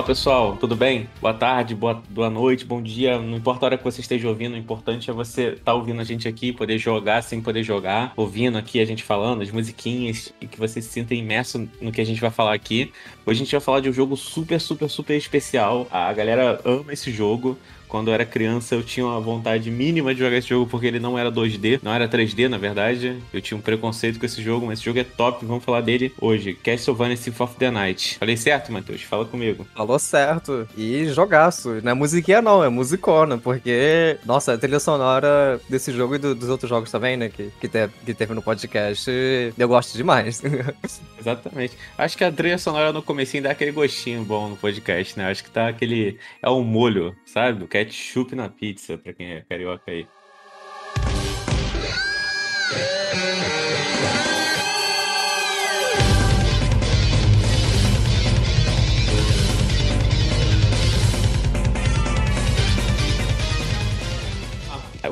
Fala pessoal, tudo bem? Boa tarde, boa, boa noite, bom dia. Não importa a hora que você esteja ouvindo, o importante é você estar tá ouvindo a gente aqui, poder jogar sem poder jogar, ouvindo aqui a gente falando, as musiquinhas e que você se sinta imerso no que a gente vai falar aqui. Hoje a gente vai falar de um jogo super, super, super especial. A galera ama esse jogo quando eu era criança, eu tinha uma vontade mínima de jogar esse jogo porque ele não era 2D, não era 3D, na verdade. Eu tinha um preconceito com esse jogo, mas esse jogo é top. Vamos falar dele hoje. Castlevania Symphony of the Night. Falei certo, Matheus? Fala comigo. Falou certo. E jogaço. Não é musiquinha, não, é musicona, porque, nossa, a trilha sonora desse jogo e do, dos outros jogos também, né, que, que, te, que teve no podcast, eu gosto demais. Exatamente. Acho que a trilha sonora no comecinho dá aquele gostinho bom no podcast, né? Acho que tá aquele. É um molho, sabe? Ketchup na pizza, pra quem é carioca aí.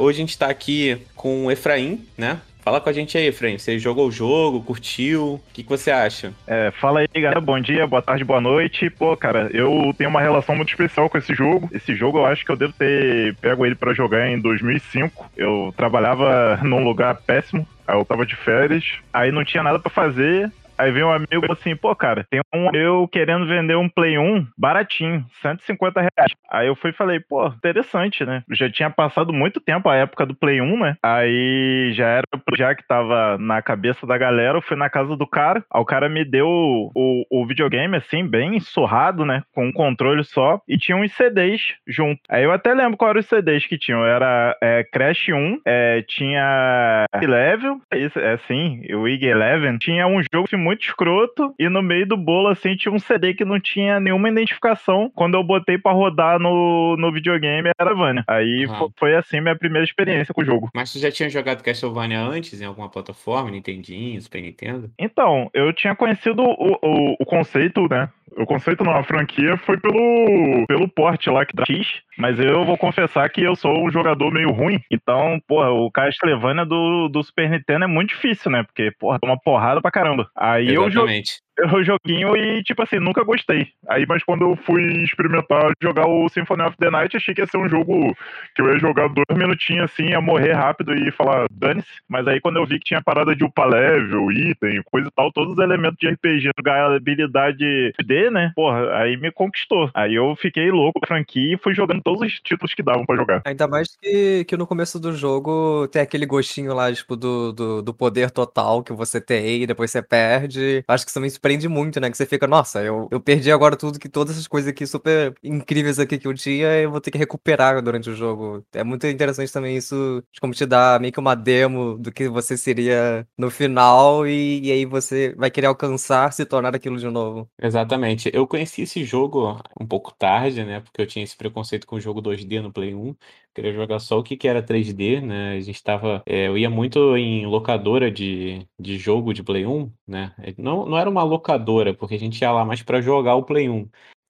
Hoje a gente está aqui com o Efraim, né? Fala com a gente aí, Efraim. Você jogou o jogo, curtiu? O que, que você acha? É, fala aí, galera. Bom dia, boa tarde, boa noite. Pô, cara, eu tenho uma relação muito especial com esse jogo. Esse jogo eu acho que eu devo ter pego ele para jogar em 2005. Eu trabalhava num lugar péssimo. Aí eu tava de férias, aí não tinha nada para fazer, Aí veio um amigo assim, pô, cara, tem um eu querendo vender um Play 1 baratinho, 150 reais. Aí eu fui e falei, pô, interessante, né? Já tinha passado muito tempo a época do Play 1, né? Aí já era já que tava na cabeça da galera, eu fui na casa do cara, aí o cara me deu o, o videogame, assim, bem surrado, né? Com um controle só, e tinha uns CDs junto. Aí eu até lembro qual eram os CDs que tinham. Era é, Crash 1, é, tinha Level, é assim, o IG Eleven, tinha um jogo muito escroto e no meio do bolo, assim, tinha um CD que não tinha nenhuma identificação. Quando eu botei para rodar no, no videogame, era Vânia. Aí uhum. foi assim minha primeira experiência com o jogo. Mas tu já tinha jogado Castlevania antes em alguma plataforma, Nintendinho, Super Nintendo? Então, eu tinha conhecido o, o, o conceito, né? O conceito numa franquia foi pelo, pelo porte lá que X, mas eu vou confessar que eu sou um jogador meio ruim. Então, porra, o Castlevania do, do Super Nintendo é muito difícil, né? Porque, porra, toma porrada pra caramba. Aí Exatamente. eu o joguinho e, tipo assim, nunca gostei. Aí, mas quando eu fui experimentar jogar o Symphony of the Night, achei que ia ser um jogo que eu ia jogar dois minutinhos assim, ia morrer rápido e falar, dane-se. Mas aí quando eu vi que tinha parada de upar level, item, coisa e tal, todos os elementos de RPG, habilidade D, né? Porra, aí me conquistou. Aí eu fiquei louco com a franquia e fui jogando todos os títulos que davam para jogar. Ainda mais que, que no começo do jogo tem aquele gostinho lá, tipo, do, do, do poder total que você tem e depois você perde. Acho que isso me prende muito, né? Que você fica, nossa, eu, eu perdi agora tudo que todas essas coisas aqui super incríveis aqui que eu tinha, eu vou ter que recuperar durante o jogo. É muito interessante também isso, de como te dá meio que uma demo do que você seria no final e, e aí você vai querer alcançar, se tornar aquilo de novo. Exatamente. Eu conheci esse jogo um pouco tarde, né? Porque eu tinha esse preconceito com o jogo 2D no Play 1 queria jogar só o que, que era 3D, né? A gente tava. É, eu ia muito em locadora de, de jogo de Play 1, né? Não, não era uma locadora, porque a gente ia lá mais para jogar o Play 1.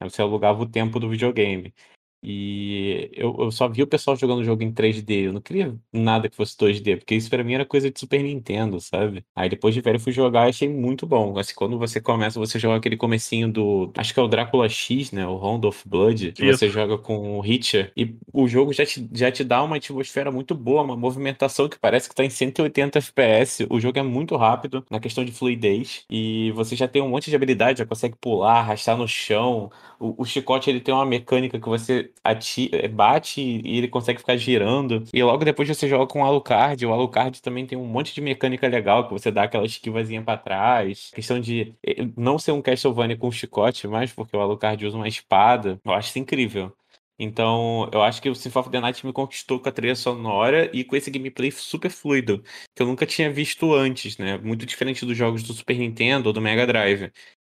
Né? Você alugava o tempo do videogame. E eu, eu só vi o pessoal jogando o jogo em 3D. Eu não queria nada que fosse 2D, porque isso pra mim era coisa de Super Nintendo, sabe? Aí depois de velho eu fui jogar e achei muito bom. Assim, quando você começa, você joga aquele comecinho do. Acho que é o Drácula X, né? O Round of Blood. Que isso. você joga com o Hitcher. E o jogo já te, já te dá uma atmosfera muito boa, uma movimentação que parece que tá em 180 FPS. O jogo é muito rápido na questão de fluidez. E você já tem um monte de habilidade, já consegue pular, arrastar no chão. O, o chicote ele tem uma mecânica que você ati eh, bate e ele consegue ficar girando. E logo depois você joga com o Alucard. O Alucard também tem um monte de mecânica legal, que você dá aquela esquivazinha para trás. Questão de eh, não ser um Castlevania com chicote, mas porque o Alucard usa uma espada. Eu acho isso incrível. Então, eu acho que o Symphony of the Night me conquistou com a trilha sonora e com esse gameplay super fluido, que eu nunca tinha visto antes, né? Muito diferente dos jogos do Super Nintendo ou do Mega Drive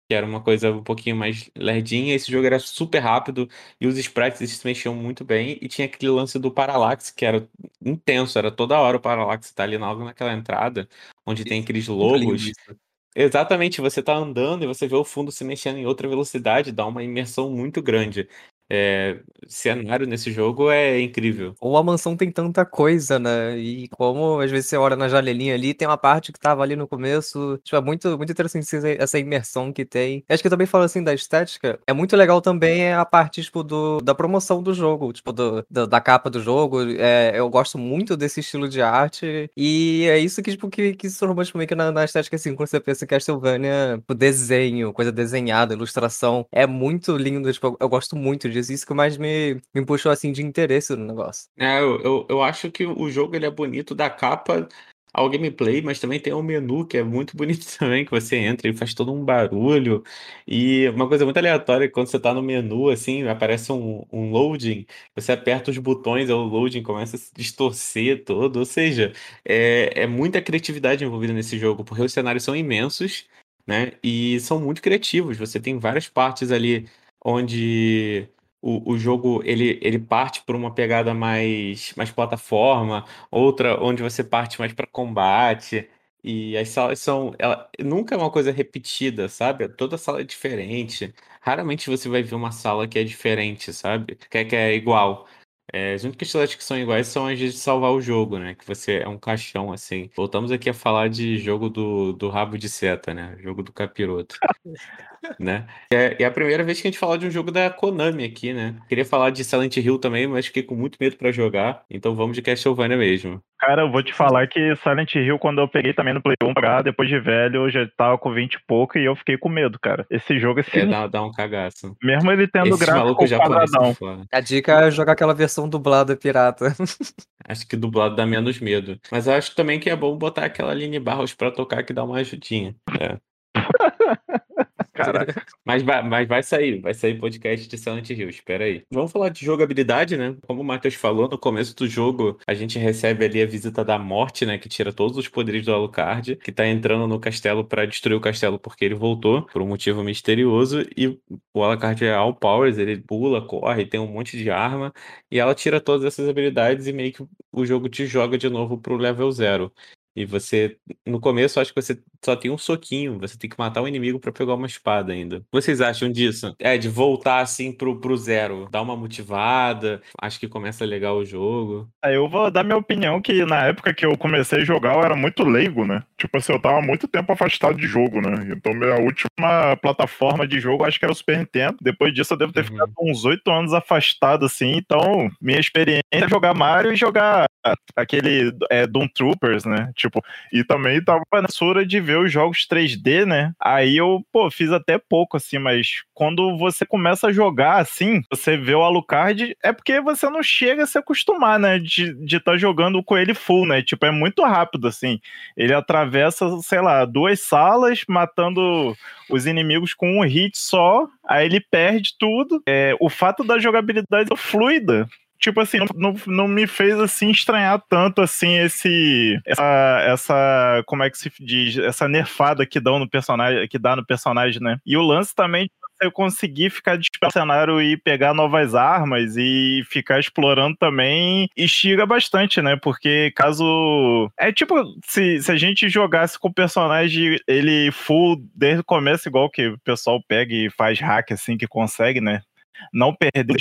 que era uma coisa um pouquinho mais lerdinha. Esse jogo era super rápido e os sprites se mexiam muito bem. E tinha aquele lance do Parallax, que era intenso, era toda hora o Parallax tá ali logo naquela entrada, onde tem aqueles logos. Exatamente, você tá andando e você vê o fundo se mexendo em outra velocidade, dá uma imersão muito grande. É, cenário nesse jogo é incrível. Ou a mansão tem tanta coisa, né? E como às vezes você olha na janelinha ali, tem uma parte que tava ali no começo. Tipo, é muito, muito interessante essa imersão que tem. Acho que eu também falo assim da estética. É muito legal também a parte, tipo, do, da promoção do jogo, tipo, do, da capa do jogo. É, eu gosto muito desse estilo de arte. E é isso que, tipo, que, que se tornou tipo, meio que na, na estética, assim, quando você pensa em Castlevania, o desenho, coisa desenhada, ilustração. É muito lindo, tipo, eu, eu gosto muito Isso que mais me, me puxou, assim, de interesse no negócio. É, eu, eu, eu acho que o jogo ele é bonito da capa ao gameplay, mas também tem um menu que é muito bonito também, que você entra e faz todo um barulho. E uma coisa muito aleatória, quando você tá no menu, assim, aparece um, um loading, você aperta os botões, o loading começa a se distorcer todo. Ou seja, é, é muita criatividade envolvida nesse jogo, porque os cenários são imensos, né? E são muito criativos. Você tem várias partes ali onde o, o jogo ele, ele parte por uma pegada mais, mais plataforma, outra onde você parte mais para combate. E as salas são. Ela, nunca é uma coisa repetida, sabe? Toda sala é diferente. Raramente você vai ver uma sala que é diferente, sabe? Que é, que é igual. É, as únicas salas que são iguais são as de salvar o jogo, né? Que você é um caixão, assim. Voltamos aqui a falar de jogo do, do rabo de seta, né? Jogo do capiroto. né? É, é, a primeira vez que a gente fala de um jogo da Konami aqui, né? Queria falar de Silent Hill também, mas fiquei com muito medo para jogar. Então vamos de Castlevania mesmo. Cara, eu vou te falar que Silent Hill, quando eu peguei também no Play 1 pra depois de velho, eu já tava com 20 e pouco e eu fiquei com medo, cara. Esse jogo, esse... É, dá, dá um cagaço. Mesmo ele tendo Esse gráfico quadradão. A dica é jogar aquela versão dublada pirata. Acho que dublado dá menos medo. Mas eu acho também que é bom botar aquela Aline Barros pra tocar que dá uma ajudinha. É. Caraca. Mas vai, mas vai sair, vai sair podcast de Silent Hill, espera aí. Vamos falar de jogabilidade, né? Como o Matheus falou, no começo do jogo, a gente recebe ali a visita da morte, né? Que tira todos os poderes do Alucard, que tá entrando no castelo para destruir o castelo porque ele voltou, por um motivo misterioso, e o Alucard é all powers, ele pula, corre, tem um monte de arma, e ela tira todas essas habilidades e meio que o jogo te joga de novo pro level zero. E você, no começo, acho que você só tem um soquinho, você tem que matar um inimigo para pegar uma espada ainda. O que vocês acham disso? É, de voltar assim pro, pro zero, dar uma motivada, acho que começa legal o jogo. É, eu vou dar minha opinião que na época que eu comecei a jogar eu era muito leigo, né? Tipo assim, eu tava muito tempo afastado de jogo, né? Então minha última plataforma de jogo acho que era o Super Nintendo. Depois disso eu devo ter uhum. ficado uns oito anos afastado, assim. Então minha experiência é jogar Mario e jogar aquele é, Doom Troopers, né? Tipo, e também tava na sura de ver os jogos 3D, né? Aí eu, pô, fiz até pouco, assim, mas quando você começa a jogar assim, você vê o Alucard, é porque você não chega a se acostumar, né? De estar tá jogando com ele full, né? Tipo, é muito rápido, assim. Ele atravessa, sei lá, duas salas, matando os inimigos com um hit só, aí ele perde tudo. É, o fato da jogabilidade é fluida tipo assim, não, não, me fez assim estranhar tanto assim esse essa, essa como é que se diz, essa nerfada que dá no personagem, que dá no personagem, né? E o lance também eu conseguir ficar de cenário e pegar novas armas e ficar explorando também estiga bastante, né? Porque caso. É tipo, se, se a gente jogasse com o personagem ele full desde o começo, igual que o pessoal pega e faz hack assim que consegue, né? Não perder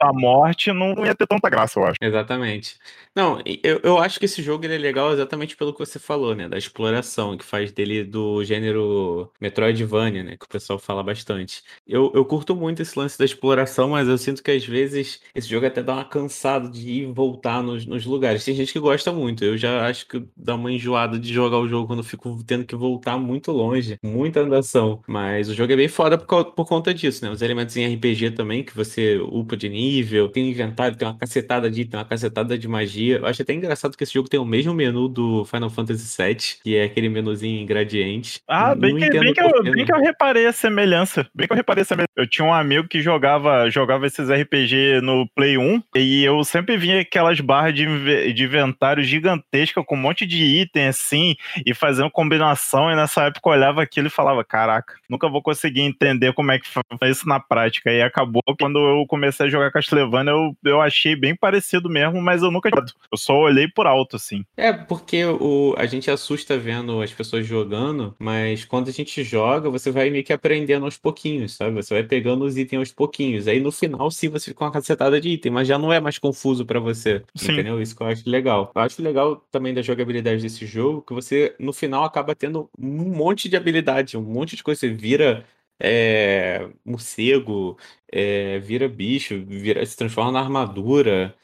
a morte, não ia ter tanta graça, eu acho. Exatamente. Não, eu, eu acho que esse jogo é legal exatamente pelo que você falou, né? Da exploração, que faz dele do gênero Metroidvania, né? Que o pessoal fala bastante. Eu, eu curto muito esse lance da exploração, mas eu sinto que às vezes esse jogo até dá uma cansada de ir e voltar nos, nos lugares. Tem gente que gosta muito. Eu já acho que dá uma enjoada de jogar o jogo quando fico tendo que voltar muito longe. Muita andação. Mas o jogo é bem foda por, por conta disso, né? Os elementos em RPG também, que você upa de nível, tem inventário, tem uma cacetada de tem uma cacetada de magia eu acho até engraçado que esse jogo tem o mesmo menu do Final Fantasy VII, que é aquele menuzinho em gradiente. Ah, bem, que, bem, que, eu, bem que eu reparei a semelhança. Bem que eu reparei a semelhança. Eu tinha um amigo que jogava, jogava esses RPG no Play 1 e eu sempre vinha aquelas barras de, de inventário gigantescas com um monte de item assim e fazendo combinação. E nessa época eu olhava aquilo e falava: Caraca, nunca vou conseguir entender como é que faz isso na prática. E acabou quando eu comecei a jogar Castlevania eu, eu achei bem parecido mesmo, mas eu nunca. Eu só olhei por alto, assim. É, porque o, a gente assusta vendo as pessoas jogando, mas quando a gente joga, você vai meio que aprendendo aos pouquinhos, sabe? Você vai pegando os itens aos pouquinhos. Aí no final, sim, você fica com uma cacetada de item, mas já não é mais confuso para você. Sim. Entendeu? Isso que eu acho legal. Eu acho legal também da jogabilidade desse jogo, que você, no final, acaba tendo um monte de habilidade, um monte de coisa. Você vira é, morcego, é, vira bicho, vira, se transforma na armadura.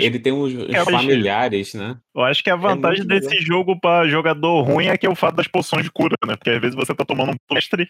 Ele tem uns, uns é familiares, né? Eu acho que a é vantagem é desse legal. jogo para jogador ruim é que é o fato das poções de cura, né? Porque às vezes você tá tomando um plastre,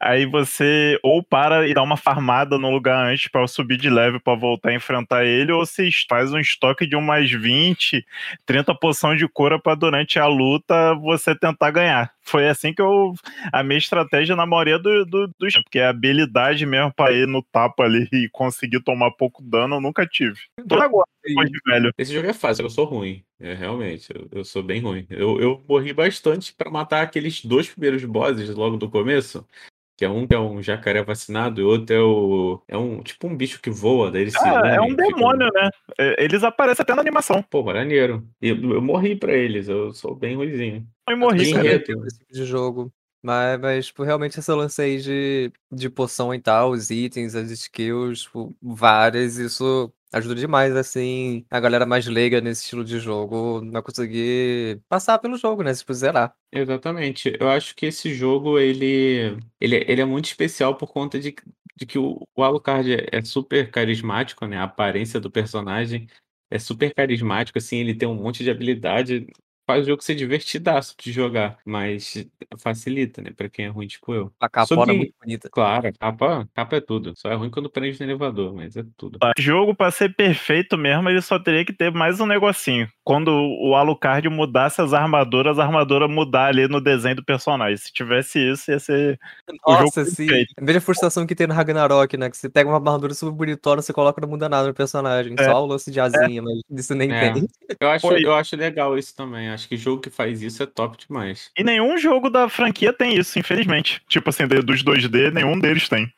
aí você ou para e dá uma farmada no lugar antes para subir de level para voltar a enfrentar ele, ou você faz um estoque de umas 20, 30 poções de cura para durante a luta você tentar ganhar. Foi assim que eu. A minha estratégia na maioria dos. Do, do, porque a habilidade mesmo para ir no tapa ali e conseguir tomar pouco dano eu nunca tive. Tô agora, depois de velho. Esse jogo é fácil, eu sou ruim. É, realmente, eu, eu sou bem ruim. Eu, eu morri bastante para matar aqueles dois primeiros bosses logo do começo. Que é um que é um jacaré vacinado e outro é o. É um tipo um bicho que voa, daí ele se. Ah, é um demônio, fica... né? É, eles aparecem até na animação. Pô, maneiro. E eu, eu morri pra eles, eu sou bem ruizinho. Eu morri, cara, esse tipo de jogo. Mas, mas tipo, realmente esse lance aí de, de poção e tal, os itens, as skills, tipo, várias, isso ajuda demais, assim, a galera mais leiga nesse estilo de jogo não conseguir passar pelo jogo, né? Se zerar. Exatamente. Eu acho que esse jogo, ele, ele, ele é muito especial por conta de, de que o, o Alucard é, é super carismático, né? A aparência do personagem é super carismático, assim, ele tem um monte de habilidade faz o jogo ser divertidaço de jogar, mas facilita, né, pra quem é ruim tipo eu. A capa Sobre... é muito bonita. Claro, a capa, capa é tudo. Só é ruim quando prende no elevador, mas é tudo. O jogo, pra ser perfeito mesmo, ele só teria que ter mais um negocinho. Quando o Alucard mudasse as armaduras, a armadura mudar ali no desenho do personagem. Se tivesse isso, ia ser Nossa, o jogo sim. Vez da frustração que tem no Ragnarok, né, que você pega uma armadura super bonitona, você coloca não muda nada no personagem. É. Só o lance de asinha, é. mas isso nem é. tem. Eu acho, eu acho legal isso também. Acho que jogo que faz isso é top demais. E nenhum jogo da franquia tem isso, infelizmente. Tipo assim, dos 2D, nenhum deles tem.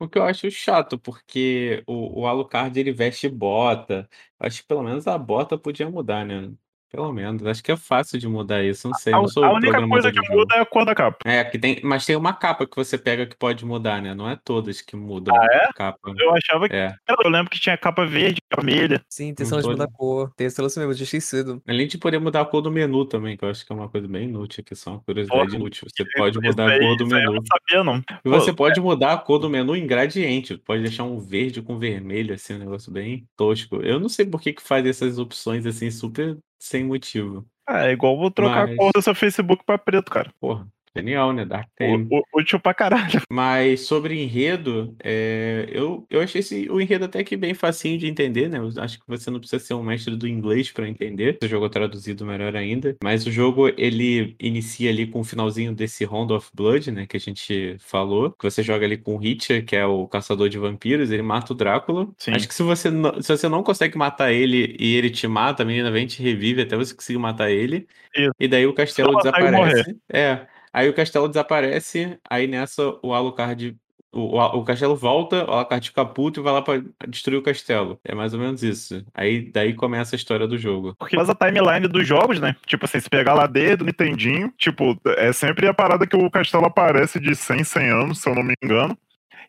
O que eu acho chato, porque o, o Alucard ele veste bota. Acho que pelo menos a bota podia mudar, né? Pelo menos. Acho que é fácil de mudar isso. Não sei. A, não sou a única coisa que muda é a cor da capa. É, que tem, mas tem uma capa que você pega que pode mudar, né? Não é todas que mudam ah, é? a capa. Eu achava que. É. Eu lembro que tinha capa verde, vermelha. Sim, tem só de mudar a cor. Tem lance mesmo, de esquecido. Além de poder mudar a cor do menu também, que eu acho que é uma coisa bem inútil aqui, só uma curiosidade inútil. Você pode mudar a cor do menu. Eu não sabia, não. E você Pô, pode é. mudar a cor do menu em gradiente. Pode deixar um verde com vermelho, assim, um negócio bem tosco. Eu não sei por que, que faz essas opções assim super sem motivo. Ah, é igual vou trocar Mas... a cor do seu Facebook pra preto, cara. Porra. Genial, né? Dark Theme. Útil pra caralho. Mas sobre enredo, é, eu, eu achei esse, o enredo até que bem facinho de entender, né? Eu acho que você não precisa ser um mestre do inglês para entender. O jogo é traduzido melhor ainda. Mas o jogo, ele inicia ali com o finalzinho desse Round of Blood, né? Que a gente falou. Que você joga ali com o Hitcher, que é o caçador de vampiros. Ele mata o Drácula. Sim. Acho que se você, não, se você não consegue matar ele e ele te mata, a menina vem te revive até você conseguir matar ele. Isso. E daí o castelo desaparece. É. Aí o castelo desaparece, aí nessa o Alucard. O, o, castelo volta, o Alucard fica puto e vai lá pra destruir o castelo. É mais ou menos isso. Aí daí começa a história do jogo. Porque faz a timeline dos jogos, né? Tipo assim, se pegar lá desde o Nintendinho, tipo, é sempre a parada que o castelo aparece de 100, 100 anos, se eu não me engano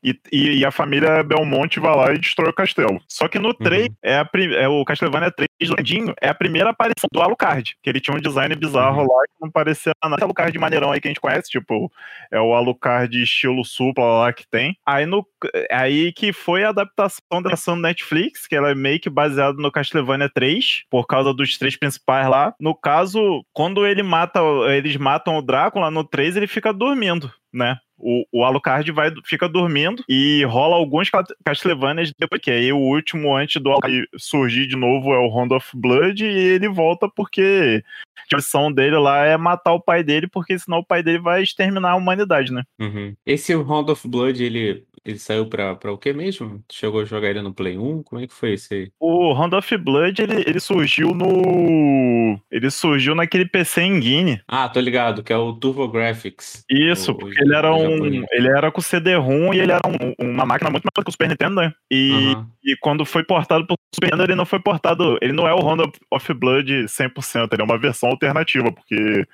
e, e, a família Belmonte vai lá e destrói o castelo. Só que no 3, uhum. é, a, é o Castlevania 3 Landinho, é a primeira aparição do Alucard, que ele tinha um design bizarro uhum. lá que não parecia nada. Alucard maneirão aí que a gente conhece, tipo, é o Alucard estilo supla lá que tem. Aí, no, aí que foi a adaptação dessa no Netflix, que ela é meio que baseada no Castlevania 3, por causa dos três principais lá. No caso, quando ele mata, eles matam o Drácula, no 3 ele fica dormindo, né? o, o Alucard vai, fica dormindo e rola alguns Castlevanias depois, que aí o último antes do Alucard surgir de novo é o Round of Blood e ele volta porque a missão dele lá é matar o pai dele, porque senão o pai dele vai exterminar a humanidade, né? Uhum. Esse Round of Blood, ele ele saiu pra, pra o que mesmo? Chegou a jogar ele no Play 1? Como é que foi isso aí? O Round of Blood, ele, ele surgiu no. Ele surgiu naquele PC Engine. Ah, tô ligado, que é o TurboGrafx. Isso, o- porque ele era o um. japonês. Ele era com CD-ROM e ele era um- uma máquina muito maior que o Super Nintendo, né? E, e quando foi portado pro Super Nintendo, ele não foi portado. Ele não é o Round of Blood 100%, ele é uma versão alternativa, porque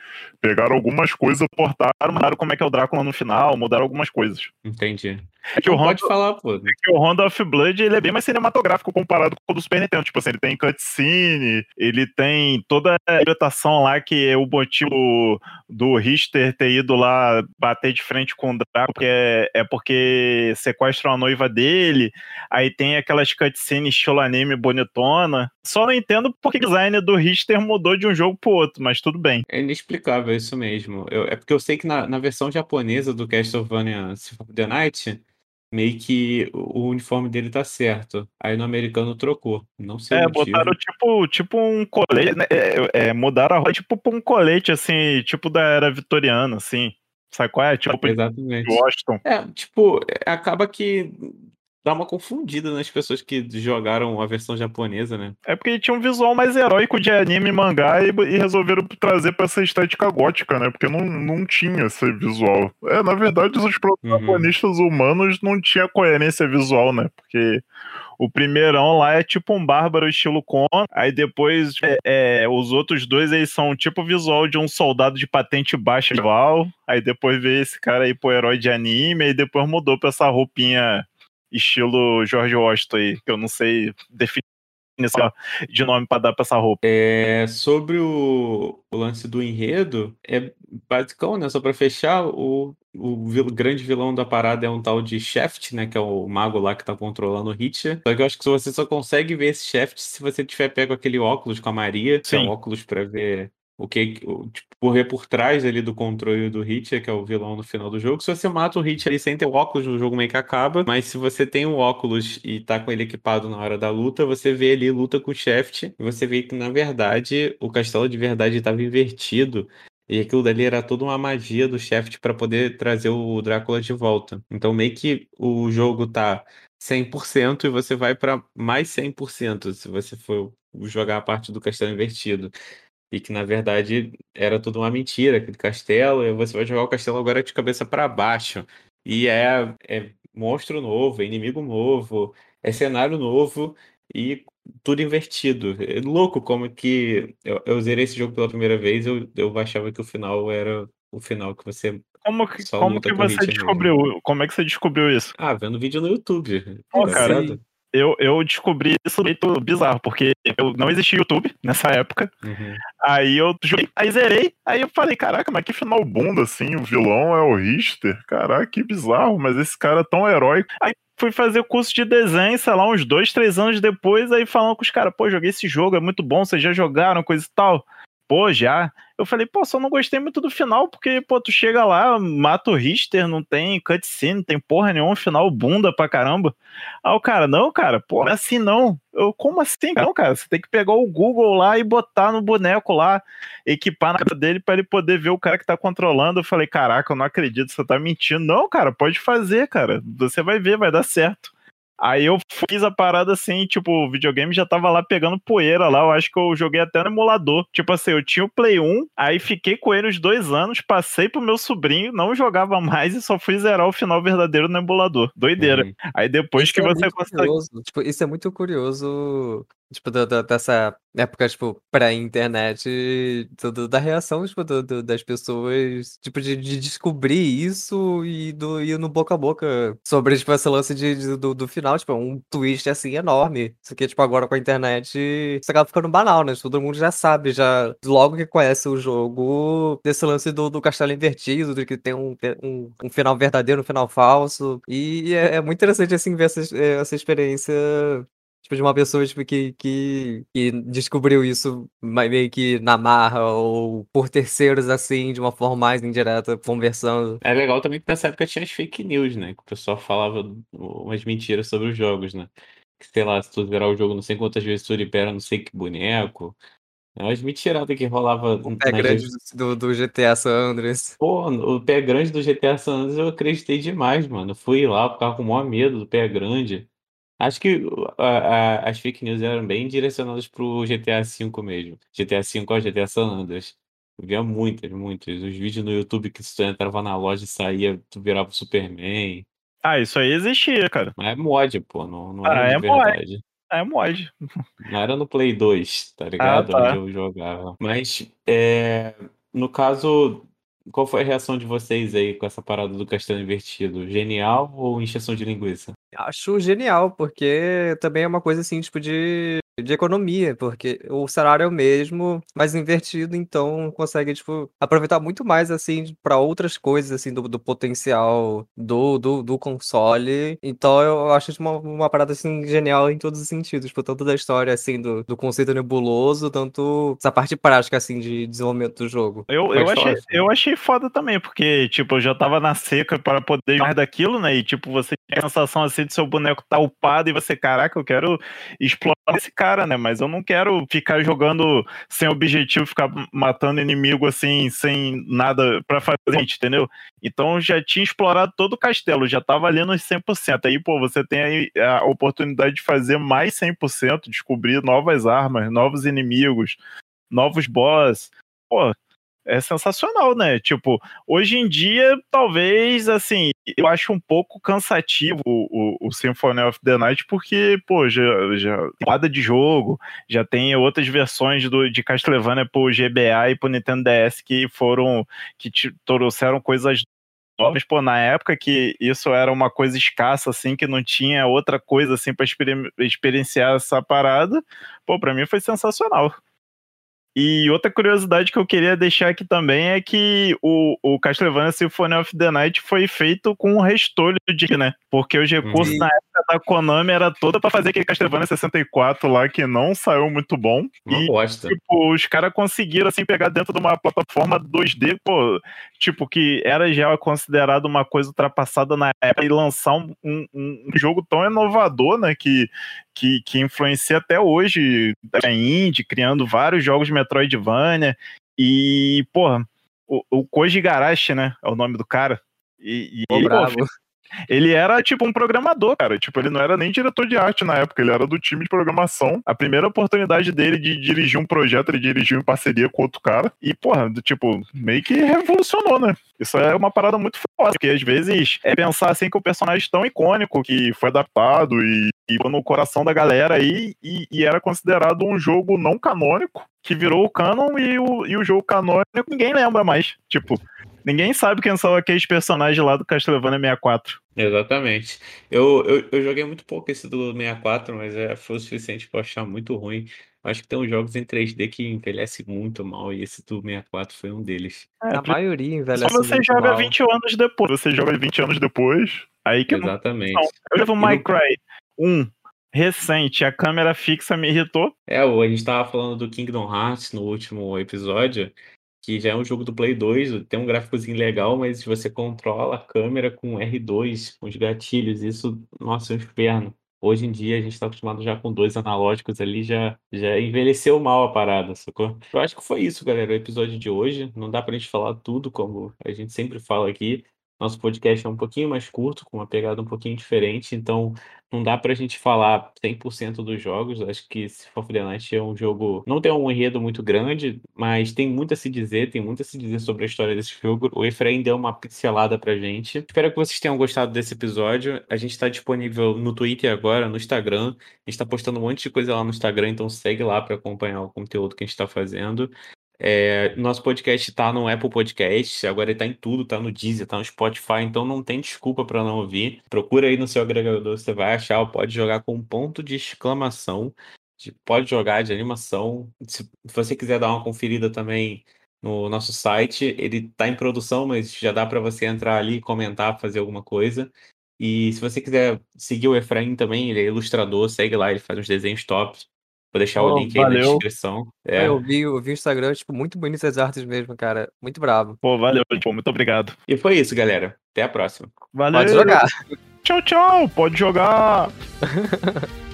pegaram algumas coisas, portaram, mudaram como é que é o Drácula no final, mudaram algumas coisas. Entendi. É que o Round pode falar, pô. que o Round of Blood ele é bem mais cinematográfico comparado com o do Super Nintendo. Tipo assim, ele tem cutscene, ele tem toda a interpretação lá que é o motivo do Richter ter ido lá bater de frente com o Draco, porque é, é porque sequestram a noiva dele. Aí tem aquelas cutscenes estilo anime bonitona. Só não entendo porque o design do Richter mudou de um jogo pro outro, mas tudo bem. É inexplicável isso mesmo. Eu- é porque eu sei que na, na versão japonesa do Castlevania Symphony of the Night, meio que o, uniforme dele tá certo. Aí no americano trocou. Não sei É, o motivo. botaram tipo, tipo um colete, né? É, é, mudaram a roupa tipo pra um colete, assim, tipo da era vitoriana, assim. Sabe qual é? Tipo Exatamente. Washington. É, tipo, é, acaba que dá uma confundida nas pessoas que jogaram a versão japonesa, né? É porque tinha um visual mais heróico de anime e mangá e, e resolveram trazer pra essa estética gótica, né? Porque não, não tinha esse visual. É, na verdade, os protagonistas humanos não tinham coerência visual, né? Porque o primeirão lá é tipo um bárbaro estilo Con, aí depois é, é, os outros dois eles são tipo o visual de um soldado de patente baixa igual, aí depois veio esse cara aí pro herói de anime, aí depois mudou pra essa roupinha estilo George Washington aí, que eu não sei definir de nome pra dar pra essa roupa. É, sobre o, o lance do enredo, é basicão, né? Só pra fechar, o, o vil- grande vilão da parada é um tal de Shaft, né? Que é o mago lá que tá controlando o Hitcher. Só que eu acho que você só consegue ver esse Shaft se você tiver pego aquele óculos com a Maria, que é Sim. um óculos pra ver o que, tipo, correr por trás ali do controle do Hitcher, que é o vilão no final do jogo. Se você mata o Hitcher ali sem ter o óculos, o jogo meio que acaba. Mas se você tem o óculos e tá com ele equipado na hora da luta, você vê ali luta com o Shaft e você vê que, na verdade, o castelo de verdade estava invertido. E aquilo dali era toda uma magia do Shaft para poder trazer o Drácula de volta. Então, meio que o jogo tá 100% e você vai para mais 100% se você for jogar a parte do castelo invertido. E que na verdade era tudo uma mentira, aquele castelo, e você vai jogar o castelo agora de cabeça para baixo. E é, é monstro novo, é inimigo novo, é cenário novo e tudo invertido. É louco como que eu, eu zerei esse jogo pela primeira vez, eu, eu achava que o final era o final que você. Como que, como que você descobriu? Como é que você descobriu isso? Ah, vendo vídeo no YouTube. Pô, Tá cara? Eu, eu descobri isso muito bizarro, porque eu não existia YouTube nessa época. Uhum. Aí eu joguei, aí zerei, aí eu falei, caraca, mas que final bunda, assim, o vilão é o Richter. Caraca, que bizarro, mas esse cara é tão heróico. Aí fui fazer curso de desenho, sei lá, uns dois, três anos depois, aí falando com os caras, pô, joguei esse jogo, é muito bom, vocês já jogaram, coisa e tal. Pô, já. Eu falei, pô, só não gostei muito do final, porque, pô, tu chega lá, mata o Richter, não tem cutscene, não tem porra nenhuma, final bunda pra caramba. Aí o cara, não, cara, pô, assim não. Eu, como assim? Não, cara, você tem que pegar o Google lá e botar no boneco lá, equipar na cara dele pra ele poder ver o cara que tá controlando. Eu falei, caraca, eu não acredito, você tá mentindo. Não, cara, pode fazer, cara. Você vai ver, vai dar certo. Aí eu fiz a parada assim, tipo, o videogame já tava lá pegando poeira lá. Eu acho que eu joguei até no emulador. Tipo assim, eu tinha o Play 1, aí fiquei com ele uns dois anos, passei pro meu sobrinho, não jogava mais e só fui zerar o final verdadeiro no emulador. Doideira. Uhum. Aí depois Isso que é você consegue. Tipo, isso é muito curioso, tipo, da- da- dessa época, tipo, pré-internet, da reação, tipo, do- do- das pessoas, tipo, de, de descobrir isso e do ir no boca a boca sobre, tipo, esse lance de, de- do, do final, tipo, um twist, assim, enorme. Isso aqui, tipo, agora com a internet, isso acaba ficando banal, né? Todo mundo já sabe, já, logo que conhece o jogo, desse lance do, do castelo invertido, de que tem um, um, um final verdadeiro, um final falso. E é, é muito interessante, assim, ver essa, essa experiência Tipo, de uma pessoa tipo, que, que, que descobriu isso meio que na marra ou por terceiros, assim, de uma forma mais indireta, conversando. É legal também que nessa época tinha as fake news, né? Que o pessoal falava umas mentiras sobre os jogos, né? Que, sei lá, se tu zerar o jogo não sei quantas vezes tu libera não sei que boneco. É umas mentiradas que rolava O pé grande do, do GTA San Andreas. Pô, o pé grande do GTA San Andreas eu acreditei demais, mano. Fui lá, ficava com o maior medo do pé grande. Acho que o- a- a- as fake news eram bem direcionadas pro GTA V mesmo. GTA V ao GTA San Andreas. Eu via muitas, muitas. Os vídeos no YouTube que se tu entrava na loja e saía, tu virava o Superman. Ah, isso aí existia, cara. Mas é mod, pô, não, não Ah, é mod. verdade. É mod. Não era no Play 2, tá ligado? tá. Onde eu jogava. Mas, é, no caso, qual foi a reação de vocês aí com essa parada do castelo invertido? Genial ou encheção de linguiça? Acho genial, porque também é uma coisa assim, tipo, de, de economia, porque o salário é o mesmo, mas invertido, então consegue, tipo, aproveitar muito mais, assim, para outras coisas, assim, do, do potencial do, do, do console. Então eu acho uma, uma parada, assim, genial em todos os sentidos, tipo, tanto da história, assim, do, do conceito nebuloso, tanto essa parte prática, assim, de desenvolvimento do jogo. Eu, eu, achei, eu achei foda também, porque, tipo, eu já tava na seca para poder mais daquilo, né? E, tipo, você tem a sensação assim de seu boneco tá upado e você, caraca, eu quero explorar esse cara, né? Mas eu não quero ficar jogando sem objetivo, ficar matando inimigo assim, sem nada pra fazer, entendeu? Então já tinha explorado todo o castelo, já tava ali nos 100%. Aí, pô, você tem aí a oportunidade de fazer mais 100%, descobrir novas armas, novos inimigos, novos boss. Pô, é sensacional, né? Tipo, hoje em dia, talvez, assim, eu acho um pouco cansativo o, o, Symphony of the Night, porque, pô, já, já tem de jogo, já tem outras versões do, de Castlevania pro GBA e pro Nintendo DS que foram, que trouxeram coisas novas, pô, na época que isso era uma coisa escassa, assim, que não tinha outra coisa, assim, pra exper experienciar essa parada, pô, pra mim foi sensacional. E outra curiosidade que eu queria deixar aqui também é que o, o Castlevania Symphony of the Night foi feito com um restolho de, né? Porque os recursos Uhum. na época da Konami era toda pra fazer aquele Castlevania 64 lá que não saiu muito bom. Uma E bosta. tipo, os caras conseguiram assim pegar dentro de uma plataforma 2D, pô, tipo que era já considerado uma coisa ultrapassada na época e lançar um, um, um jogo tão inovador, né, que, que, que influencia até hoje a indie, criando vários jogos de Metroidvania e, porra, o, o Koji Garashi, né, é o nome do cara. E, e Pô, ele, pô, bravo. Ele era tipo um programador, cara. Tipo, ele não era nem diretor de arte na época, ele era do time de programação. A primeira oportunidade dele de dirigir um projeto, ele dirigiu em parceria com outro cara. E, porra, tipo, meio que revolucionou, né? Isso é uma parada muito foda, porque às vezes é pensar assim que o personagem tão icônico que foi adaptado e, e no coração da galera aí e, e era considerado um jogo não canônico, que virou o canon e o, e o jogo canônico ninguém lembra mais. Tipo, ninguém sabe quem são aqueles personagens lá do Castlevania 64. Exatamente. Eu, eu, eu joguei muito pouco esse do 64, mas é, foi o suficiente pra eu achar muito ruim. Acho que tem uns jogos em 3D que envelhecem muito mal, e esse do 64 foi um deles. É, A maioria Só envelhece você muito joga mal. 20 anos depois. Você joga 20 anos depois, aí que não. Exatamente. não. Eu levo E My Cry 1 recente, a câmera fixa me irritou. É, o- a gente tava falando do Kingdom Hearts no último episódio, que já é um jogo do Play 2, tem um gráficozinho legal, mas você controla a câmera com R2, com os gatilhos, isso, nossa, é um inferno. Hoje em dia a gente tá acostumado já com dois analógicos ali, já, já envelheceu mal a parada, sacou? Eu acho que foi isso, galera, o episódio de hoje. Não dá pra gente falar tudo, como a gente sempre fala aqui. Nosso podcast é um pouquinho mais curto, com uma pegada um pouquinho diferente, então não dá pra gente falar 100% dos jogos. Acho que of the Night é um jogo. Não tem um enredo muito grande, mas tem muito a se dizer, tem muito a se dizer sobre a história desse jogo. O Efraim deu uma pincelada pra gente. Espero que vocês tenham gostado desse episódio. A gente tá disponível no Twitter agora, no Instagram. A gente tá postando um monte de coisa lá no Instagram, então segue lá pra acompanhar o conteúdo que a gente tá fazendo. É, nosso podcast tá no Apple Podcast, agora ele tá em tudo, tá no Deezer, tá no Spotify, então não tem desculpa para não ouvir. Procura aí no seu agregador, você vai achar, pode jogar com um ponto de exclamação. de- Pode jogar de animação. Se você quiser dar uma conferida também no nosso site, ele tá em produção, mas já dá para você entrar ali, comentar, fazer alguma coisa. E se você quiser seguir o Efraim também, ele é ilustrador, segue lá, ele faz uns desenhos tops. Vou deixar o Oh, link aí na descrição. É. Eu vi, eu vi o Instagram, tipo, muito bonitas as artes mesmo, cara. Muito bravo. Pô, valeu, pô, muito obrigado. E foi isso, galera. Até a próxima. Valeu. Pode jogar. Tchau, tchau. Pode jogar.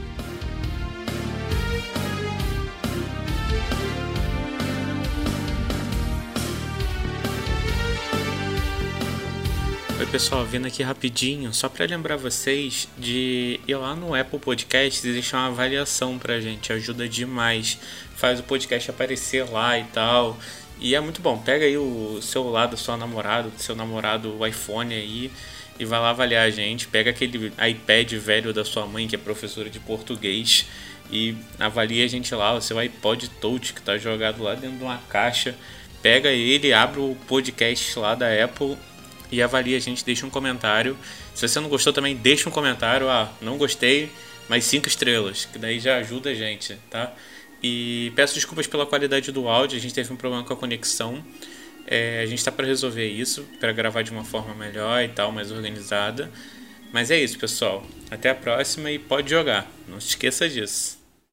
pessoal, vindo aqui rapidinho, só para lembrar vocês de ir lá no Apple Podcasts e deixar uma avaliação pra gente, ajuda demais. Faz o podcast aparecer lá e tal. E é muito bom. Pega aí o celular da sua namorada, do seu namorado, o iPhone aí e vai lá avaliar a gente. Pega aquele iPad velho da sua mãe que é professora de português e avalia a gente lá, o seu iPod Touch que tá jogado lá dentro de uma caixa. Pega ele, abre o podcast lá da Apple e avalia a gente, deixa um comentário. Se você não gostou também, deixa um comentário. Ah, não gostei, mas cinco estrelas, que daí já ajuda a gente, tá? E peço desculpas pela qualidade do áudio, a gente teve um problema com a conexão. É, a gente está para resolver isso, para gravar de uma forma melhor e tal, mais organizada. Mas é isso, pessoal. Até a próxima e pode jogar. Não se esqueça disso.